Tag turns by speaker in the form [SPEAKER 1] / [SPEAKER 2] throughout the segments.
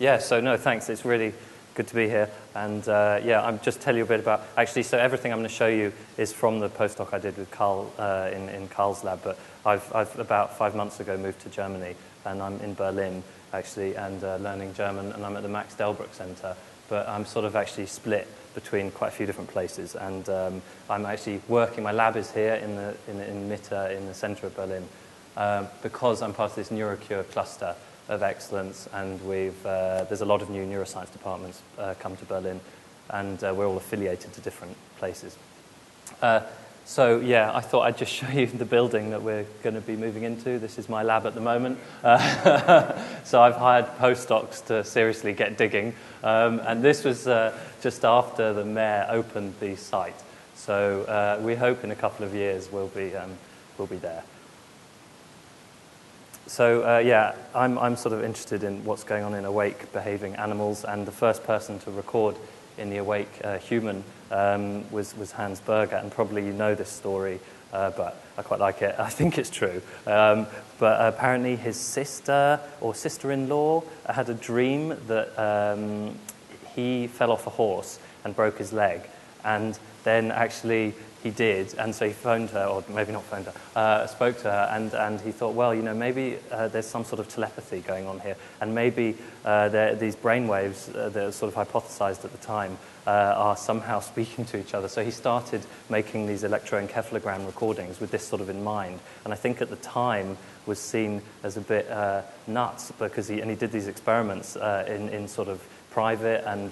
[SPEAKER 1] Yeah, so no, thanks. It's really good to be here. And uh, yeah, I'm just tell you a bit about. Actually, so everything I'm going to show you is from the postdoc I did with Carl uh, in, in Carl's lab. But I've, I've about five months ago moved to Germany, and I'm in Berlin actually, and uh, learning German, and I'm at the Max Delbruck Center. But I'm sort of actually split between quite a few different places, and um, I'm actually working. My lab is here in the in, in Mitte in the center of Berlin, um, because I'm part of this NeuroCure cluster of excellence, and we've, uh, there's a lot of new neuroscience departments uh, come to Berlin, and uh, we're all affiliated to different places. Uh, so, yeah, I thought I'd just show you the building that we're going to be moving into. This is my lab at the moment. Uh, so, I've hired postdocs to seriously get digging, um, and this was uh, just after the mayor opened the site. So, we hope in a couple of years we'll be, um, we'll be there so uh, yeah, I'm, I'm sort of interested in what's going on in awake behaving animals, and the first person to record in the awake uh, human um, was, was Hans Berger, and probably you know this story, uh, but I quite like it. I think it's true. Um, but apparently his sister or sister-in-law had a dream that um, he fell off a horse and broke his leg, and then actually he did, and so he phoned her, or maybe not phoned her, uh, spoke to her, and, and he thought, well, you know, maybe uh, there's some sort of telepathy going on here, and maybe uh, these brain waves uh, that are sort of hypothesized at the time uh, are somehow speaking to each other. So he started making these electroencephalogram recordings with this sort of in mind, and I think at the time was seen as a bit uh, nuts because he, and he did these experiments in, in sort of private and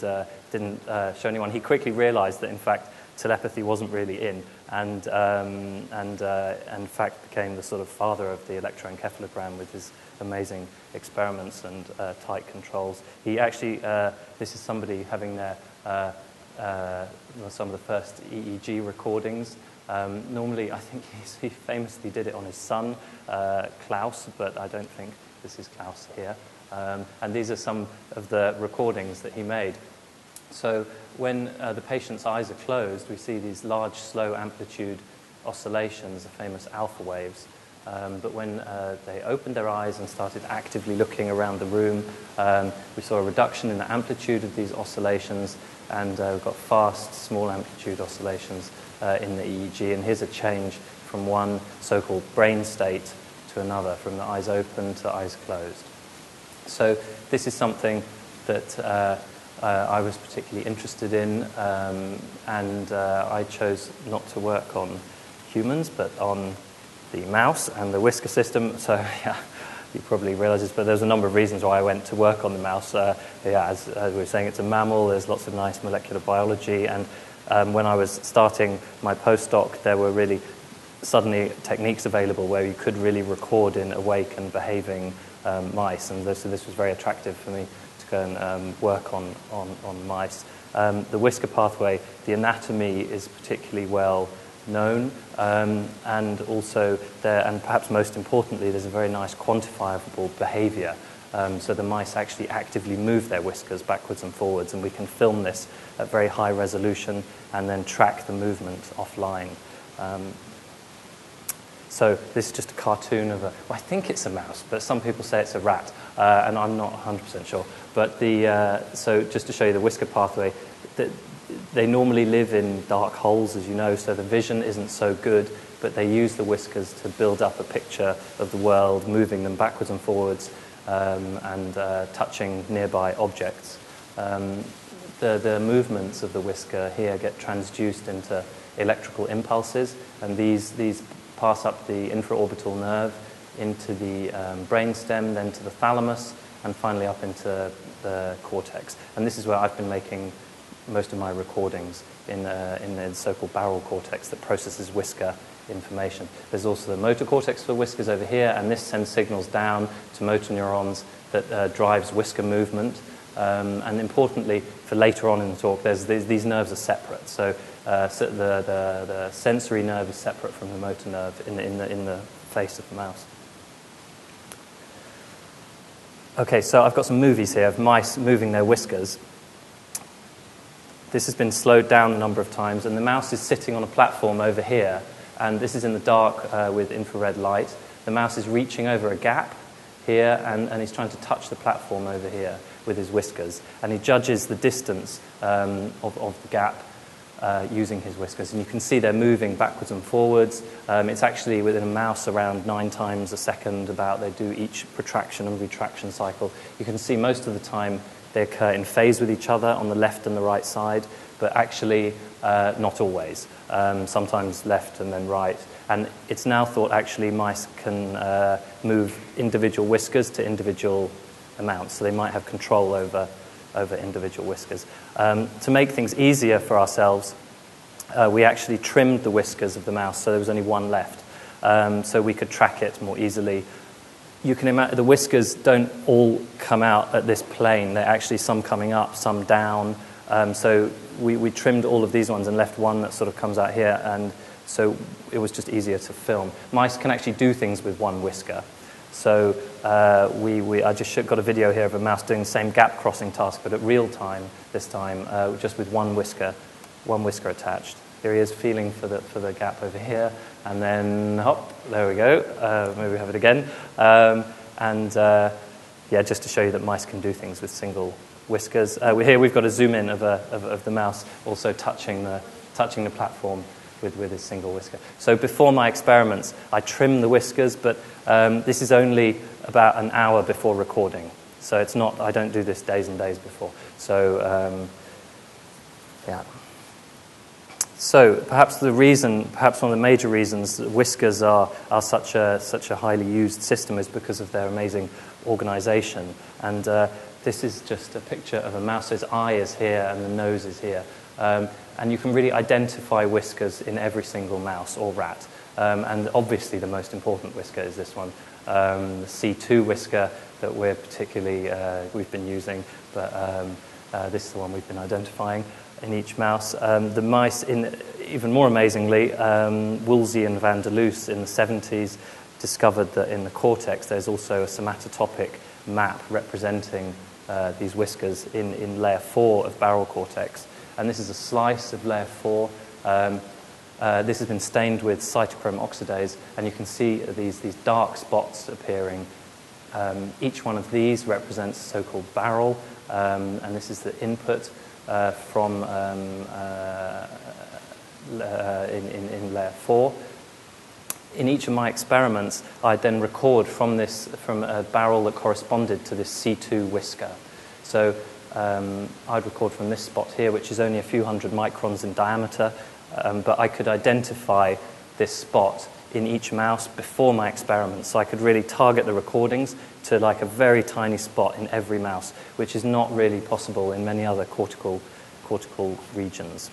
[SPEAKER 1] didn't show anyone. He quickly realized that, in fact, telepathy wasn't really in, and, um, and uh, in fact became the sort of father of the electroencephalogram with his amazing experiments and uh, tight controls. He actually, uh, this is somebody having their, uh, uh, some of the first EEG recordings. Um, normally, I think he famously did it on his son, uh, Klaus, but I don't think this is Klaus here. Um, and these are some of the recordings that he made. So when uh, the patient's eyes are closed, we see these large, slow amplitude oscillations, the famous alpha waves. Um, but when uh, they opened their eyes and started actively looking around the room, um, we saw a reduction in the amplitude of these oscillations, and uh, we've got fast, small amplitude oscillations uh, in the EEG. And here's a change from one so called brain state to another, from the eyes open to eyes closed. So, this is something that uh, I was particularly interested in, um, and uh, I chose not to work on humans, but on the mouse and the whisker system. So, yeah, you probably realize this, but there's a number of reasons why I went to work on the mouse. Uh, yeah, as, as, we were saying, it's a mammal, there's lots of nice molecular biology, and um, when I was starting my postdoc, there were really suddenly techniques available where you could really record in awake and behaving um, mice, and this, so this was very attractive for me and um, work on, on, on mice. Um, the whisker pathway, the anatomy is particularly well known, um, and also there, and perhaps most importantly, there's a very nice quantifiable behavior. Um, so the mice actually actively move their whiskers backwards and forwards, and we can film this at very high resolution and then track the movement offline. Um, so this is just a cartoon of a, well, I think it's a mouse, but some people say it's a rat, uh, and I'm not 100% sure. But the, uh, so just to show you the whisker pathway, the, they normally live in dark holes, as you know, so the vision isn't so good, but they use the whiskers to build up a picture of the world, moving them backwards and forwards um, and uh, touching nearby objects. Um, the, the movements of the whisker here get transduced into electrical impulses, and these, these pass up the infraorbital nerve into the um, brainstem, then to the thalamus, and finally up into the cortex. And this is where I've been making most of my recordings in, uh, in the so-called barrel cortex that processes whisker information. There's also the motor cortex for whiskers over here, and this sends signals down to motor neurons that uh, drives whisker movement. Um, and importantly, for later on in the talk, there's, these, these nerves are separate. So, uh, so the, the, the, sensory nerve is separate from the motor nerve in the, in the, in the face of the mouse. Okay, so I've got some movies here of mice moving their whiskers. This has been slowed down a number of times, and the mouse is sitting on a platform over here, and this is in the dark uh, with infrared light. The mouse is reaching over a gap here, and, and he's trying to touch the platform over here with his whiskers. And he judges the distance um, of, of the gap uh, using his whiskers. And you can see they're moving backwards and forwards. Um, it's actually within a mouse around nine times a second, about they do each protraction and retraction cycle. You can see most of the time they occur in phase with each other on the left and the right side, but actually uh, not always. Um, sometimes left and then right. And it's now thought actually mice can uh, move individual whiskers to individual amounts, so they might have control over, over individual whiskers. Um, to make things easier for ourselves, uh, we actually trimmed the whiskers of the mouse so there was only one left, um, so we could track it more easily. You can imagine the whiskers don't all come out at this plane. They're actually some coming up, some down. Um, so we, we trimmed all of these ones and left one that sort of comes out here, and so it was just easier to film. Mice can actually do things with one whisker. So uh, we, we, I just got a video here of a mouse doing the same gap crossing task, but at real time this time, uh, just with one whisker, one whisker attached. Here he is feeling for the, for the gap over here, and then hop, there we go. Uh, maybe we have it again. Um, and uh, yeah, just to show you that mice can do things with single whiskers. Uh, here we've got a zoom in of, a, of, of the mouse also touching the, touching the platform with, with his single whisker. So before my experiments, I trim the whiskers, but um, this is only about an hour before recording. So it's not, I don't do this days and days before. So, um, yeah. So perhaps the reason, perhaps one of the major reasons that whiskers are, are such, a, such a highly used system is because of their amazing organization. And uh, this is just a picture of a mouse's eye is here and the nose is here. Um, and you can really identify whiskers in every single mouse or rat. Um, and obviously, the most important whisker is this one, um, the C2 whisker that we're particularly uh, we've been using, but um, uh, this is the one we've been identifying in each mouse. Um, the mice, in, even more amazingly, um, Woolsey and van der Loos in the 70s discovered that in the cortex there's also a somatotopic map representing uh, these whiskers in, in layer 4 of barrel cortex and this is a slice of layer 4. Um, uh, this has been stained with cytochrome oxidase, and you can see these, these dark spots appearing. Um, each one of these represents a so-called barrel, um, and this is the input uh, from um, uh, uh, in, in, in, layer 4. In each of my experiments, I'd then record from this from a barrel that corresponded to this C2 whisker. So um, I'd record from this spot here, which is only a few hundred microns in diameter, um, but I could identify this spot in each mouse before my experiment. So I could really target the recordings to like a very tiny spot in every mouse, which is not really possible in many other cortical, cortical regions.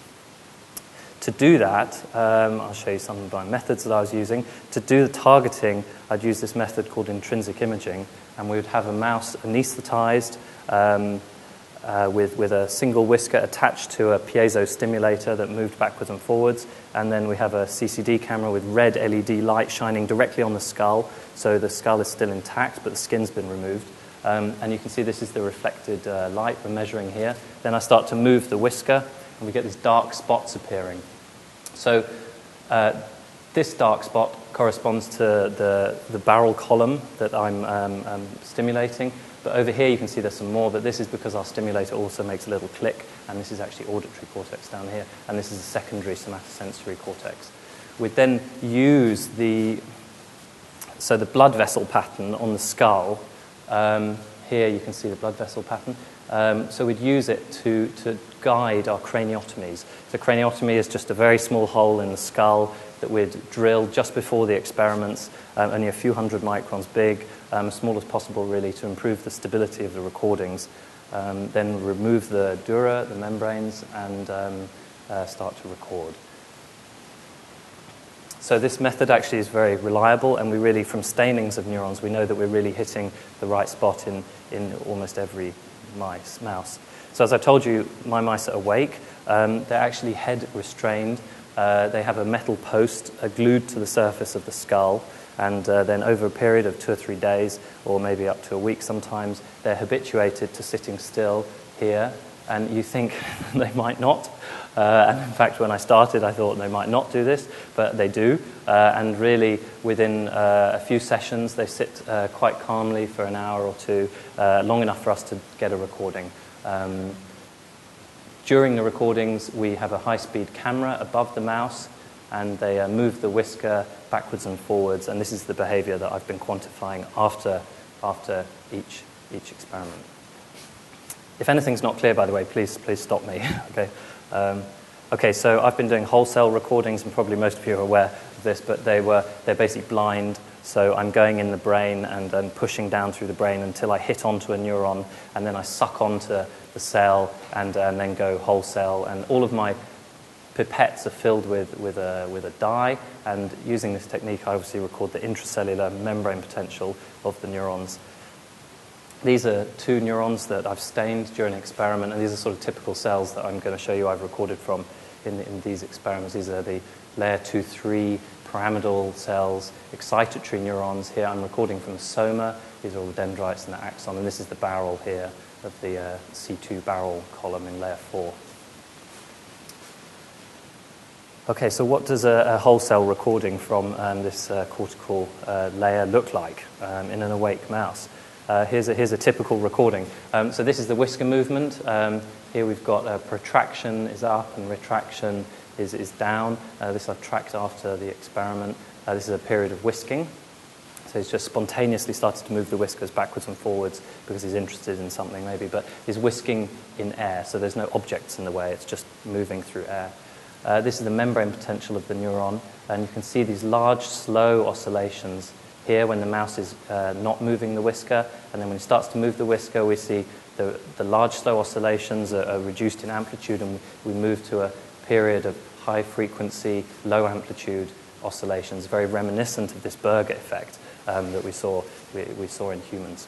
[SPEAKER 1] To do that, um, I'll show you some of my methods that I was using. To do the targeting, I'd use this method called intrinsic imaging, and we would have a mouse anesthetized. Um, uh, with, with a single whisker attached to a piezo stimulator that moved backwards and forwards. And then we have a CCD camera with red LED light shining directly on the skull. So the skull is still intact, but the skin's been removed. Um, and you can see this is the reflected uh, light we're measuring here. Then I start to move the whisker, and we get these dark spots appearing. So uh, this dark spot corresponds to the, the barrel column that I'm um, um, stimulating. But over here you can see there's some more, but this is because our stimulator also makes a little click, and this is actually auditory cortex down here, and this is a secondary somatosensory cortex. We then use the, so the blood vessel pattern on the skull. Um, here you can see the blood vessel pattern. Um, so we'd use it to, to guide our craniotomies. So craniotomy is just a very small hole in the skull that we'd drill just before the experiments, um, only a few hundred microns big, um, as small as possible, really, to improve the stability of the recordings. Um, then remove the dura, the membranes, and um, uh, start to record. So this method actually is very reliable, and we really, from stainings of neurons, we know that we're really hitting the right spot in, in almost every mice, mouse. So as I told you, my mice are awake. Um, they're actually head restrained. Uh, they have a metal post uh, glued to the surface of the skull. And uh, then, over a period of two or three days, or maybe up to a week sometimes, they're habituated to sitting still here and you think they might not. Uh, and in fact, when I started, I thought they might not do this, but they do. Uh, and really, within uh, a few sessions, they sit uh, quite calmly for an hour or two, uh, long enough for us to get a recording. Um, during the recordings, we have a high speed camera above the mouse, and they uh, move the whisker backwards and forwards. And this is the behavior that I've been quantifying after, after each, each experiment. If anything's not clear, by the way, please, please stop me. okay? Um, okay, so I've been doing whole cell recordings, and probably most of you are aware of this, but they were, they're basically blind. So I'm going in the brain and then pushing down through the brain until I hit onto a neuron, and then I suck onto the cell and, and then go whole cell. And all of my pipettes are filled with, with, a, with a dye, and using this technique, I obviously record the intracellular membrane potential of the neurons. These are two neurons that I've stained during an experiment, and these are sort of typical cells that I'm going to show you I've recorded from in, in these experiments. These are the layer 2 3 pyramidal cells, excitatory neurons. Here I'm recording from the soma. These are all the dendrites and the axon, and this is the barrel here of the uh, C2 barrel column in layer 4. Okay, so what does a, a whole cell recording from um, this uh, cortical uh, layer look like um, in an awake mouse? Uh, here's, a, here's a typical recording. Um, so this is the whisker movement. Um, here we've got a protraction is up and retraction is, is down. Uh, this I've tracked after the experiment. Uh, this is a period of whisking. So he's just spontaneously started to move the whiskers backwards and forwards because he's interested in something maybe, but he's whisking in air, so there's no objects in the way, it's just moving through air. Uh, this is the membrane potential of the neuron, and you can see these large, slow oscillations here when the mouse is uh, not moving the whisker, and then when it starts to move the whisker, we see the, the large slow oscillations are, are, reduced in amplitude, and we move to a period of high frequency, low amplitude oscillations, very reminiscent of this Berger effect um, that we saw, we, we, saw in humans.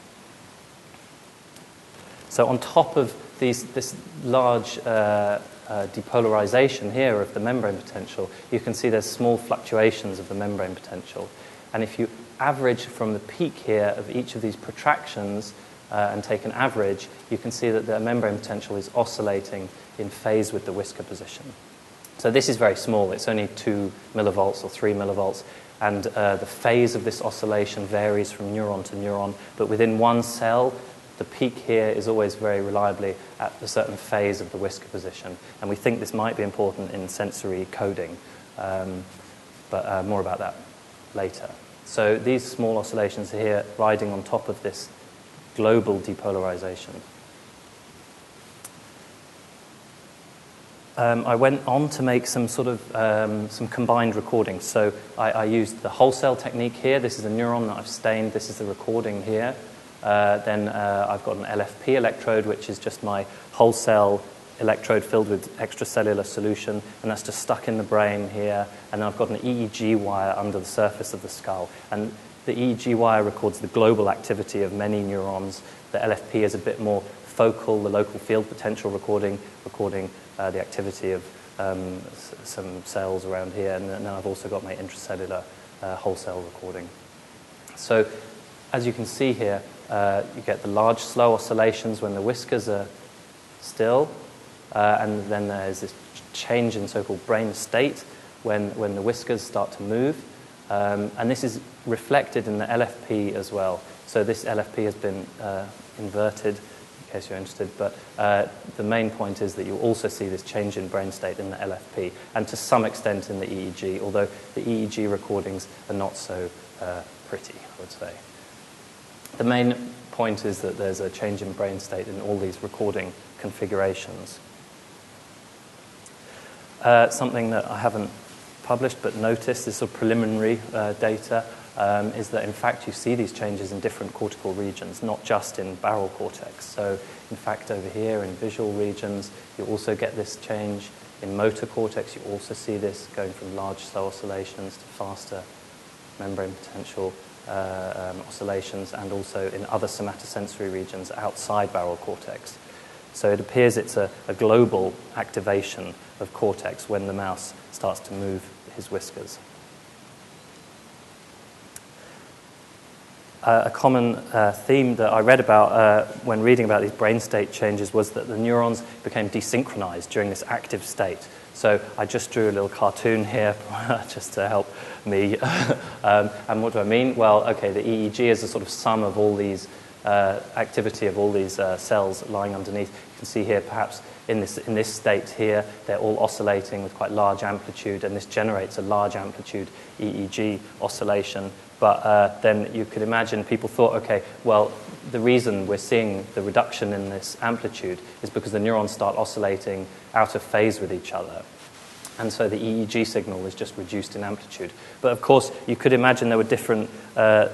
[SPEAKER 1] So, on top of these, this large uh, uh, depolarization here of the membrane potential, you can see there's small fluctuations of the membrane potential. And if you average from the peak here of each of these protractions uh, and take an average, you can see that the membrane potential is oscillating in phase with the whisker position. So this is very small. It's only 2 millivolts or 3 millivolts. And uh, the phase of this oscillation varies from neuron to neuron. But within one cell, the peak here is always very reliably at a certain phase of the whisker position. And we think this might be important in sensory coding. Um, but uh, more about that later. So these small oscillations here riding on top of this global depolarization. Um, I went on to make some sort of um, some combined recordings. So I, I, used the whole cell technique here. This is a neuron that I've stained. This is the recording here. Uh, then uh, I've got an LFP electrode, which is just my whole cell electrode filled with extracellular solution, and that's just stuck in the brain here. And then I've got an EEG wire under the surface of the skull. And the EEG wire records the global activity of many neurons. The LFP is a bit more focal, the local field potential recording, recording uh, the activity of um, s- some cells around here. And then I've also got my intracellular uh, whole cell recording. So, as you can see here, uh, you get the large slow oscillations when the whiskers are still, uh, and then there's this change in so called brain state when, when the whiskers start to move. Um, and this is reflected in the LFP as well. So this LFP has been uh, inverted, in case you're interested. But uh, the main point is that you also see this change in brain state in the LFP, and to some extent in the EEG, although the EEG recordings are not so uh, pretty, I would say. The main point is that there's a change in brain state in all these recording configurations. Uh, something that I haven't published but noticed, this sort of preliminary uh, data, um, is that in fact you see these changes in different cortical regions, not just in barrel cortex. So, in fact, over here in visual regions, you also get this change. In motor cortex, you also see this going from large slow oscillations to faster membrane potential uh, um, oscillations, and also in other somatosensory regions outside barrel cortex. So it appears it's a, a global activation of cortex when the mouse starts to move his whiskers. uh, a common uh, theme that I read about uh, when reading about these brain state changes was that the neurons became desynchronized during this active state. So I just drew a little cartoon here just to help me. um, and what do I mean? Well, okay, the EEG is a sort of sum of all these uh, activity of all these uh, cells lying underneath. You can see here, perhaps in this, in this state here, they're all oscillating with quite large amplitude, and this generates a large amplitude EEG oscillation. But uh, then you could imagine people thought, okay, well, the reason we're seeing the reduction in this amplitude is because the neurons start oscillating out of phase with each other. And so the EEG signal is just reduced in amplitude. But of course, you could imagine there were different uh,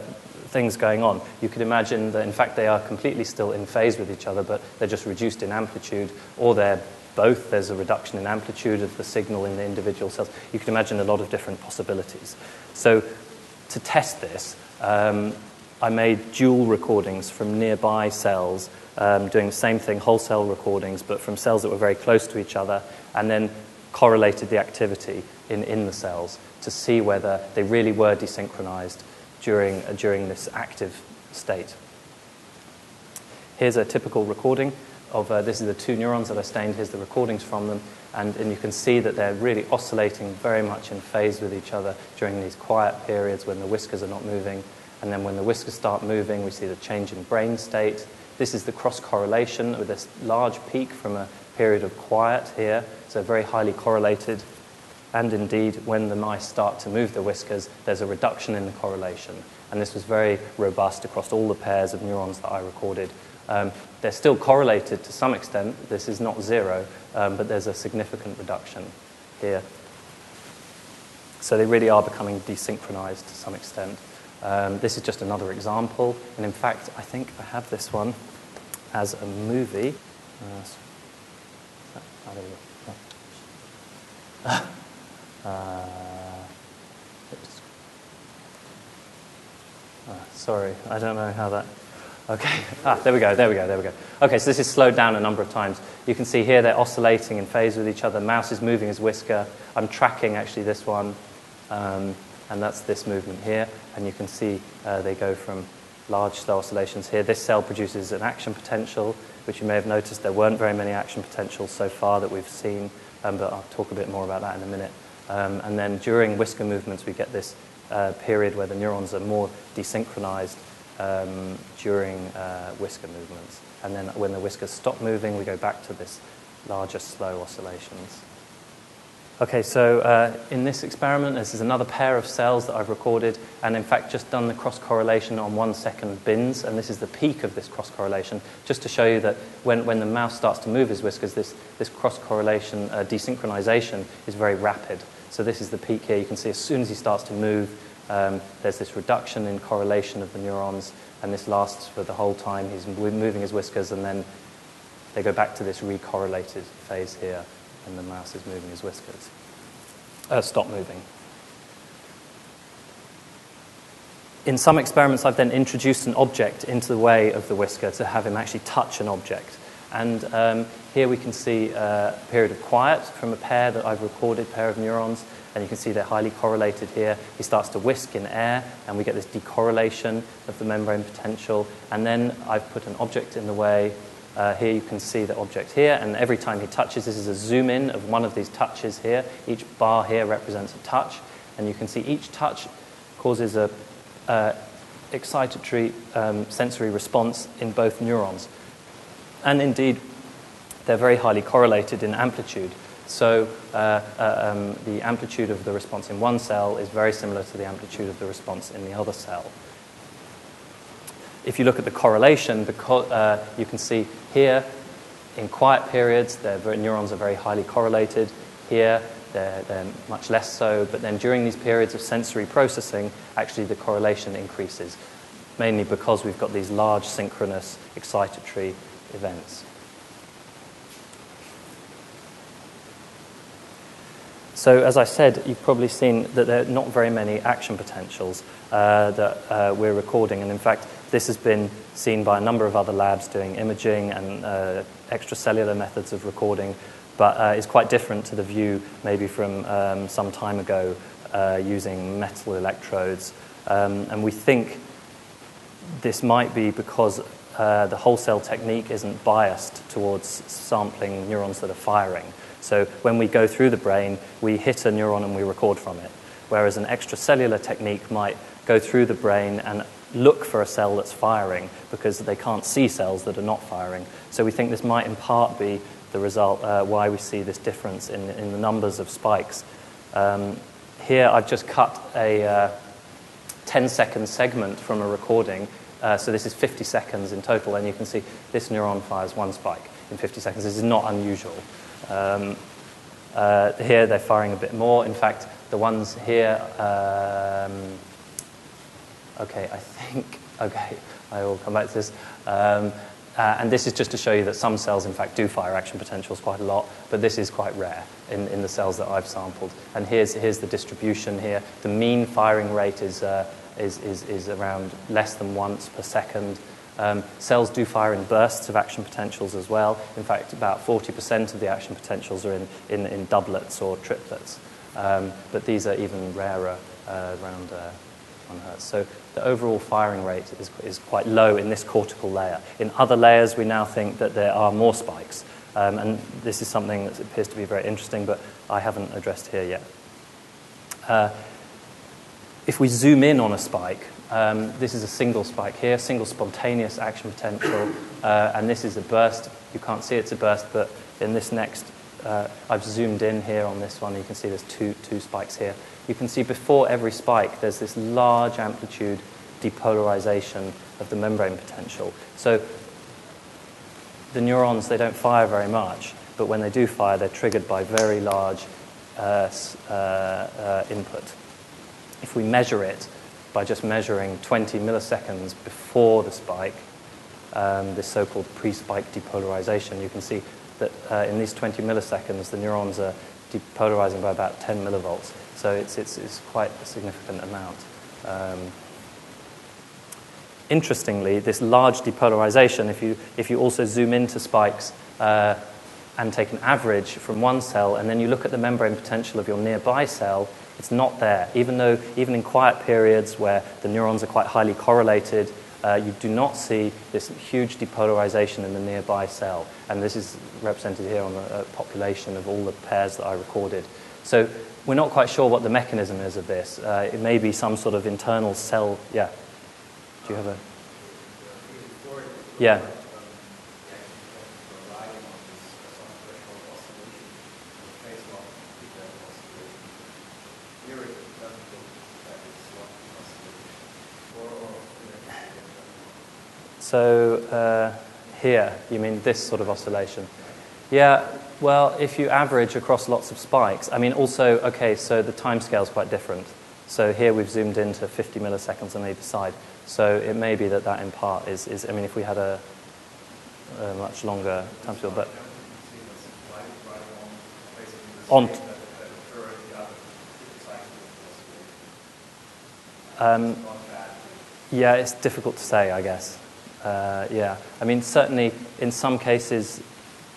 [SPEAKER 1] things going on. You could imagine that, in fact, they are completely still in phase with each other, but they're just reduced in amplitude, or they're both. There's a reduction in amplitude of the signal in the individual cells. You can imagine a lot of different possibilities. So, to test this, um, I made dual recordings from nearby cells, um, doing the same thing, whole cell recordings, but from cells that were very close to each other, and then correlated the activity in, in the cells to see whether they really were desynchronized during, uh, during this active state. Here's a typical recording of uh, this is the two neurons that I stained. Here's the recordings from them. And, and you can see that they're really oscillating very much in phase with each other during these quiet periods when the whiskers are not moving. And then when the whiskers start moving, we see the change in brain state. This is the cross correlation with this large peak from a period of quiet here. So very highly correlated and indeed, when the mice start to move the whiskers, there's a reduction in the correlation. And this was very robust across all the pairs of neurons that I recorded. Um, they're still correlated to some extent. This is not zero, um, but there's a significant reduction here. So they really are becoming desynchronized to some extent. Um, this is just another example. And in fact, I think I have this one as a movie. Uh, Uh, ah, sorry, I don't know how that. Okay, ah, there we go, there we go, there we go. Okay, so this is slowed down a number of times. You can see here they're oscillating in phase with each other. Mouse is moving his whisker. I'm tracking actually this one, um, and that's this movement here. And you can see uh, they go from large oscillations here. This cell produces an action potential, which you may have noticed there weren't very many action potentials so far that we've seen, um, but I'll talk a bit more about that in a minute. Um, and then during whisker movements, we get this uh, period where the neurons are more desynchronized um, during uh, whisker movements. And then when the whiskers stop moving, we go back to this larger slow oscillations. Okay, so uh, in this experiment, this is another pair of cells that I've recorded, and in fact, just done the cross correlation on one second bins, and this is the peak of this cross correlation, just to show you that when, when the mouse starts to move his whiskers, this, this cross correlation uh, desynchronization is very rapid. So this is the peak here. You can see as soon as he starts to move, um, there's this reduction in correlation of the neurons, and this lasts for the whole time. He's moving his whiskers, and then they go back to this recorrelated phase here, and the mouse is moving his whiskers. Uh, stop moving. In some experiments, I've then introduced an object into the way of the whisker to have him actually touch an object. And um, here we can see a period of quiet from a pair that I've recorded, pair of neurons, and you can see they're highly correlated here. He starts to whisk in air, and we get this decorrelation of the membrane potential. And then I've put an object in the way. Uh, here you can see the object here, and every time he touches, this is a zoom in of one of these touches here. Each bar here represents a touch, and you can see each touch causes a uh, excitatory um, sensory response in both neurons. And indeed, they're very highly correlated in amplitude. So uh, uh, um, the amplitude of the response in one cell is very similar to the amplitude of the response in the other cell. If you look at the correlation, because, uh, you can see here in quiet periods, their neurons are very highly correlated. Here, they're, they're much less so. But then during these periods of sensory processing, actually the correlation increases, mainly because we've got these large synchronous excitatory events. So, as I said, you've probably seen that there are not very many action potentials uh, that uh, we're recording. And in fact, this has been seen by a number of other labs doing imaging and uh, extracellular methods of recording, but uh, is quite different to the view maybe from um, some time ago uh, using metal electrodes. Um, and we think this might be because uh, the whole cell technique isn't biased towards sampling neurons that are firing. So when we go through the brain, we hit a neuron and we record from it. Whereas an extracellular technique might go through the brain and look for a cell that's firing because they can't see cells that are not firing. So we think this might in part be the result uh, why we see this difference in, in the numbers of spikes. Um, here I've just cut a uh, 10 second segment from a recording. Uh, so this is 50 seconds in total, and you can see this neuron fires one spike in 50 seconds. This is not unusual. Um, uh, here they're firing a bit more. In fact, the ones here, um, okay, I think, okay, I will come back to this. Um, uh, and this is just to show you that some cells, in fact, do fire action potentials quite a lot, but this is quite rare in, in the cells that I've sampled. And here's, here's the distribution here. The mean firing rate is, uh, is, is, is around less than once per second. Um, cells do fire in bursts of action potentials as well. In fact, about 40% of the action potentials are in, in, in doublets or triplets. Um, but these are even rarer uh, around uh, 1 hertz. So the overall firing rate is, is quite low in this cortical layer. In other layers, we now think that there are more spikes. Um, and this is something that appears to be very interesting, but I haven't addressed here yet. Uh, if we zoom in on a spike, um, this is a single spike here, single spontaneous action potential, uh, and this is a burst. You can't see it's a burst, but in this next, uh, I've zoomed in here on this one. You can see there's two, two spikes here you can see before every spike there's this large amplitude depolarization of the membrane potential. So the neurons, they don't fire very much, but when they do fire, they're triggered by very large uh, uh, uh, input. If we measure it by just measuring 20 milliseconds before the spike, um, this so called pre spike depolarization, you can see that uh, in these 20 milliseconds, the neurons are depolarizing by about 10 millivolts. So it's, it's, it's quite a significant amount. Um, interestingly, this large depolarization, if you, if you also zoom into spikes uh, and take an average from one cell, and then you look at the membrane potential of your nearby cell, it's not there. Even though, even in quiet periods where the neurons are quite highly correlated, uh, you do not see this huge depolarization in the nearby cell. And this is represented here on the uh, population of all the pairs that I recorded. So we're not quite sure what the mechanism is of this. Uh, it may be some sort of internal cell. Yeah. Do you have a. Yeah. So uh, here, you mean this sort of oscillation? Yeah, well, if you average across lots of spikes, I mean, also, okay, so the time scale is quite different. So here we've zoomed into 50 milliseconds on either side. So it may be that that in part is, is I mean, if we had a, a much longer time scale, but on. Um, yeah, it's difficult to say, I guess. Uh, yeah, I mean, certainly in some cases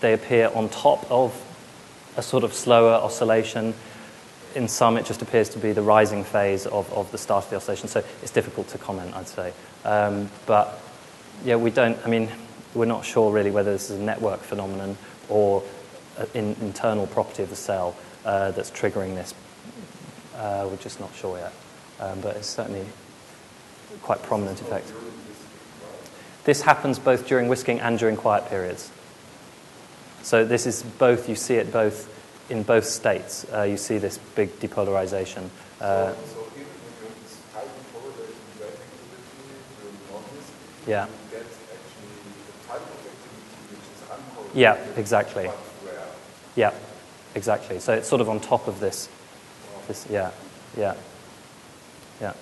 [SPEAKER 1] they appear on top of a sort of slower oscillation. In some, it just appears to be the rising phase of, of the start of the oscillation. So it's difficult to comment, I'd say. Um, but yeah, we don't, I mean, we're not sure really whether this is a network phenomenon or an internal property of the cell uh, that's triggering this. Uh, we're just not sure yet. Um, but it's certainly quite prominent effect. This happens both during whisking and during quiet periods. So this is both, you see it both in both states. Uh, you see this big depolarization. Uh, yeah. Yeah, exactly. Yeah, exactly. So it's sort of on top of this. this yeah, yeah, yeah.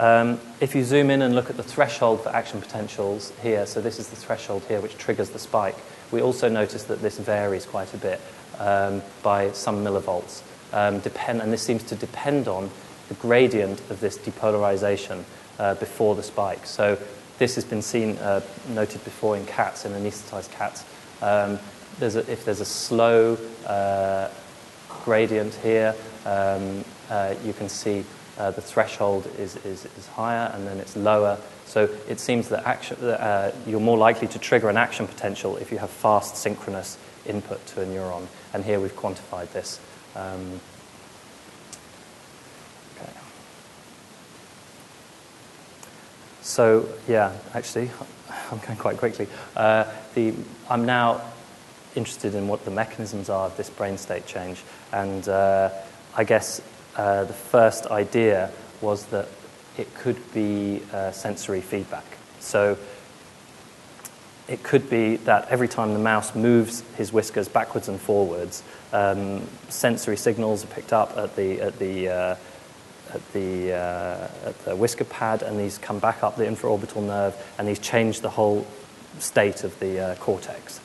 [SPEAKER 1] Um, if you zoom in and look at the threshold for action potentials here, so this is the threshold here which triggers the spike, we also notice that this varies quite a bit um, by some millivolts. Um, depend, and this seems to depend on the gradient of this depolarization uh, before the spike. So this has been seen, uh, noted before in cats, in anesthetized cats. Um, there's a, if there's a slow uh, gradient here, um, uh, you can see uh, the threshold is, is, is higher and then it's lower. So it seems that action, uh, you're more likely to trigger an action potential if you have fast synchronous input to a neuron. And here we've quantified this. Um, okay. So, yeah, actually, I'm going quite quickly. Uh, the, I'm now interested in what the mechanisms are of this brain state change. And uh, I guess uh, the first idea was that it could be uh, sensory feedback. So it could be that every time the mouse moves his whiskers backwards and forwards, um, sensory signals are picked up at the, at the, uh, at the, uh, at the whisker pad, and these come back up the infraorbital nerve, and these change the whole state of the uh, cortex.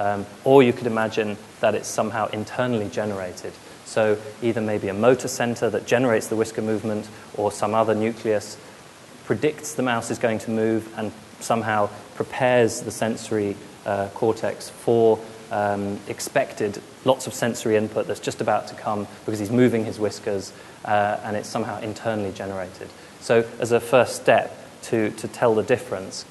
[SPEAKER 1] Um, or you could imagine that it's somehow internally generated. So either maybe a motor center that generates the whisker movement, or some other nucleus predicts the mouse is going to move and somehow prepares the sensory uh, cortex for um, expected lots of sensory input that's just about to come because he's moving his whiskers uh, and it's somehow internally generated. So, as a first step to, to tell the difference,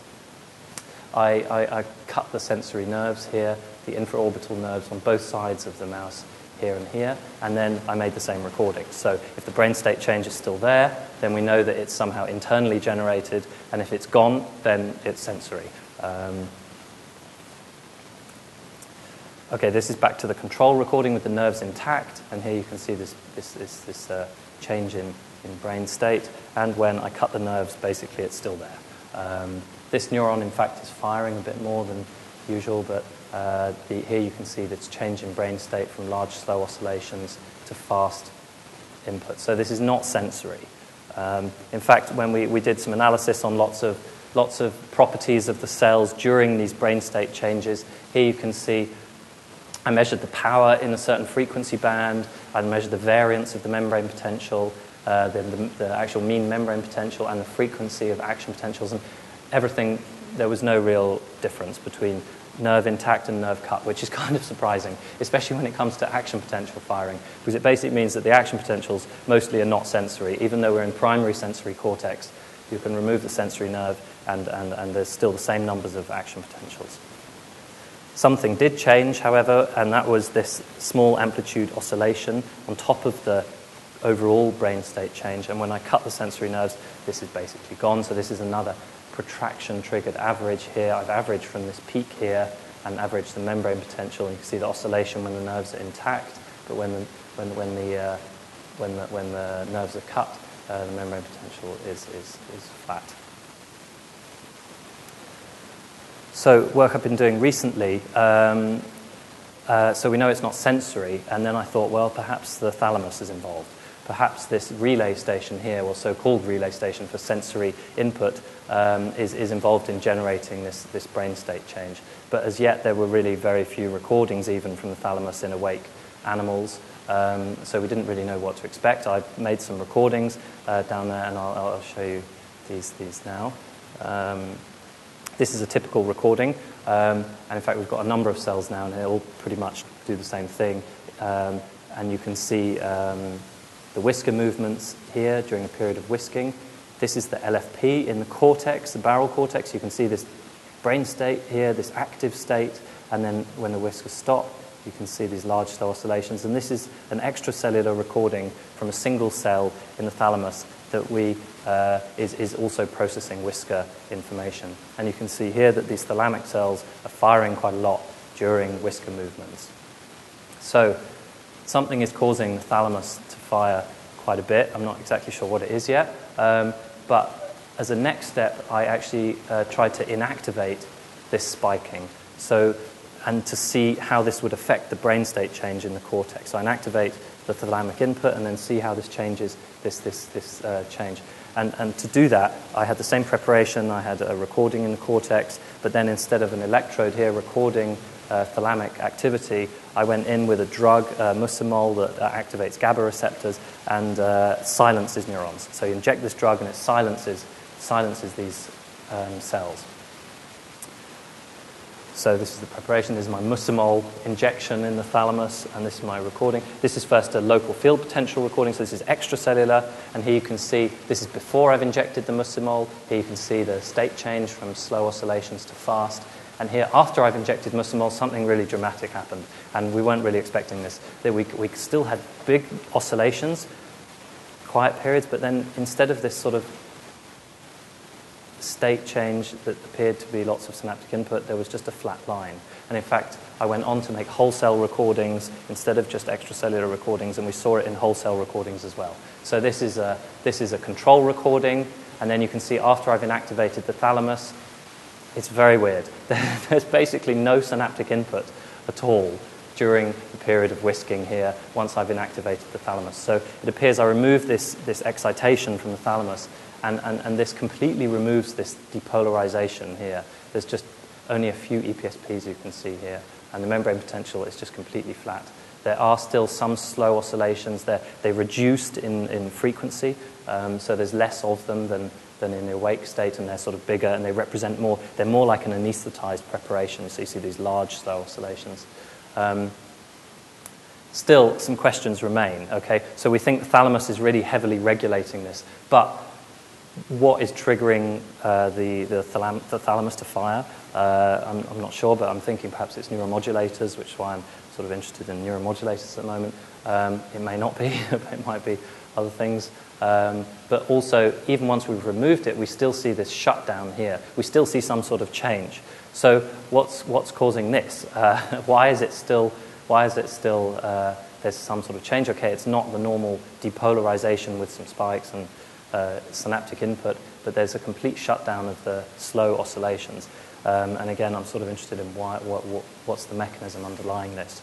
[SPEAKER 1] I, I, I cut the sensory nerves here, the infraorbital nerves on both sides of the mouse here and here, and then I made the same recording. So if the brain state change is still there, then we know that it's somehow internally generated, and if it's gone, then it's sensory. Um, okay, this is back to the control recording with the nerves intact, and here you can see this, this, this, this uh, change in, in brain state, and when I cut the nerves, basically it's still there. Um, this neuron, in fact, is firing a bit more than usual, but uh, the, here you can see this change in brain state from large, slow oscillations to fast input. So this is not sensory. Um, in fact, when we, we did some analysis on lots of, lots of properties of the cells during these brain state changes, here you can see I measured the power in a certain frequency band, I measured the variance of the membrane potential, uh, the, the, the actual mean membrane potential, and the frequency of action potentials, and everything, there was no real difference between nerve intact and nerve cut, which is kind of surprising, especially when it comes to action potential firing, because it basically means that the action potentials mostly are not sensory. Even though we're in primary sensory cortex, you can remove the sensory nerve and, and, and there's still the same numbers of action potentials. Something did change, however, and that was this small amplitude oscillation on top of the overall brain state change. And when I cut the sensory nerves, this is basically gone. So this is another protraction triggered average here. I've averaged from this peak here and averaged the membrane potential. And you can see the oscillation when the nerves are intact, but when the, when, when the, uh, when the, when the nerves are cut, uh, the membrane potential is, is, is flat. So, work I've been doing recently. Um, uh, so we know it's not sensory, and then I thought, well, perhaps the thalamus is involved perhaps this relay station here, or so-called relay station for sensory input, um, is, is involved in generating this, this brain state change. But as yet, there were really very few recordings even from the thalamus in awake animals. Um, so we didn't really know what to expect. I've made some recordings uh, down there, and I'll, I'll, show you these, these now. Um, this is a typical recording, um, and in fact, we've got a number of cells now, and they all pretty much do the same thing. Um, and you can see um, the whisker movements here during a period of whisking. This is the LFP in the cortex, the barrel cortex. You can see this brain state here, this active state, and then when the whiskers stop, you can see these large slow oscillations. And this is an extracellular recording from a single cell in the thalamus that we, uh, is, is also processing whisker information. And you can see here that these thalamic cells are firing quite a lot during whisker movements. So something is causing the thalamus to fire quite a bit. I'm not exactly sure what it is yet. Um, but as a next step, I actually uh, tried to inactivate this spiking. So, and to see how this would affect the brain state change in the cortex. So I inactivate the thalamic input and then see how this changes this, this, this uh, change. And, and to do that, I had the same preparation. I had a recording in the cortex, but then instead of an electrode here recording uh, thalamic activity, I went in with a drug, uh, muscimol, that uh, activates GABA receptors and uh, silences neurons. So you inject this drug and it silences, silences these um, cells. So this is the preparation. This is my Muscimol injection in the thalamus, and this is my recording. This is first a local field potential recording, so this is extracellular, and here you can see this is before I've injected the Muscimol. Here you can see the state change from slow oscillations to fast. And here, after I've injected Muscimol, something really dramatic happened, and we weren't really expecting this. That we, we still had big oscillations, quiet periods, but then instead of this sort of state change that appeared to be lots of synaptic input, there was just a flat line. And in fact, I went on to make whole cell recordings instead of just extracellular recordings, and we saw it in whole cell recordings as well. So this is a, this is a control recording, and then you can see after I've inactivated the thalamus, it's very weird. There's basically no synaptic input at all during the period of whisking here once I've inactivated the thalamus. So it appears I removed this, this excitation from the thalamus and, and, and this completely removes this depolarization here. There's just only a few EPSPs you can see here, and the membrane potential is just completely flat. There are still some slow oscillations. They're, they reduced in, in frequency, um, so there's less of them than, than in the awake state, and they're sort of bigger, and they represent more, they're more like an anesthetized preparation, so you see these large slow oscillations. Um, still, some questions remain, okay? So we think the thalamus is really heavily regulating this, but what is triggering uh, the, the, thalam- the, thalamus to fire. Uh, I'm, I'm, not sure, but I'm thinking perhaps it's neuromodulators, which is why I'm sort of interested in neuromodulators at the moment. Um, it may not be, it might be other things. Um, but also, even once we've removed it, we still see this shutdown here. We still see some sort of change. So, what's, what's causing this? Uh, why is it still, why is it still uh, there's some sort of change? Okay, it's not the normal depolarization with some spikes and uh, synaptic input, but there's a complete shutdown of the slow oscillations. Um, and again, I'm sort of interested in why, what, what, what's the mechanism underlying this.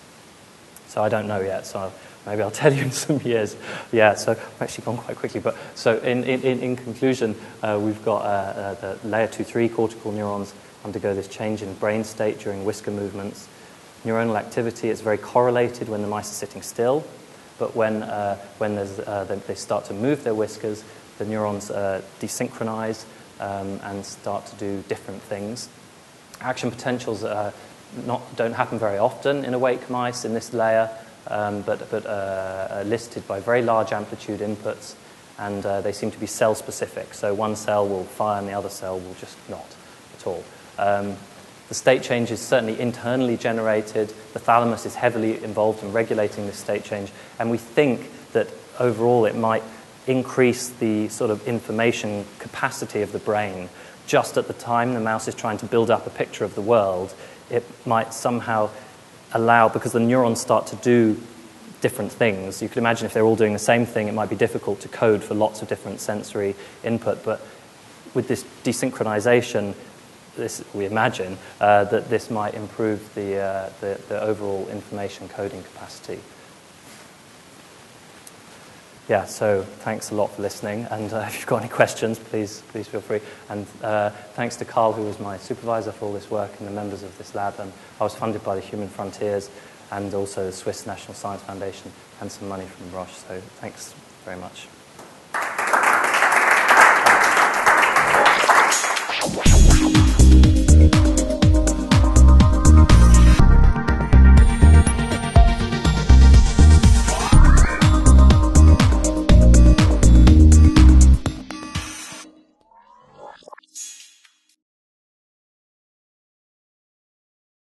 [SPEAKER 1] So I don't know yet, so maybe I'll tell you in some years. Yeah, so I've actually gone quite quickly. But so in, in, in conclusion, uh, we've got uh, uh, the layer 2-3 cortical neurons undergo this change in brain state during whisker movements. Neuronal activity is very correlated when the mice are sitting still, but when, uh, when uh, they start to move their whiskers, the neurons uh, desynchronize um, and start to do different things. Action potentials not, don't happen very often in awake mice in this layer, um, but, but uh, are listed by very large amplitude inputs, and uh, they seem to be cell specific. So one cell will fire and the other cell will just not at all. Um, the state change is certainly internally generated. The thalamus is heavily involved in regulating this state change, and we think that overall it might increase the sort of information capacity of the brain just at the time the mouse is trying to build up a picture of the world, it might somehow allow, because the neurons start to do different things. You could imagine if they're all doing the same thing, it might be difficult to code for lots of different sensory input. But with this desynchronization, this, we imagine uh, that this might improve the, uh, the, the overall information coding capacity yeah, so thanks a lot for listening. And uh, if you've got any questions, please, please feel free. And uh, thanks to Carl, who was my supervisor for all this work, and the members of this lab. And I was funded by the Human Frontiers and also the Swiss National Science Foundation and some money from Roche. So thanks very much.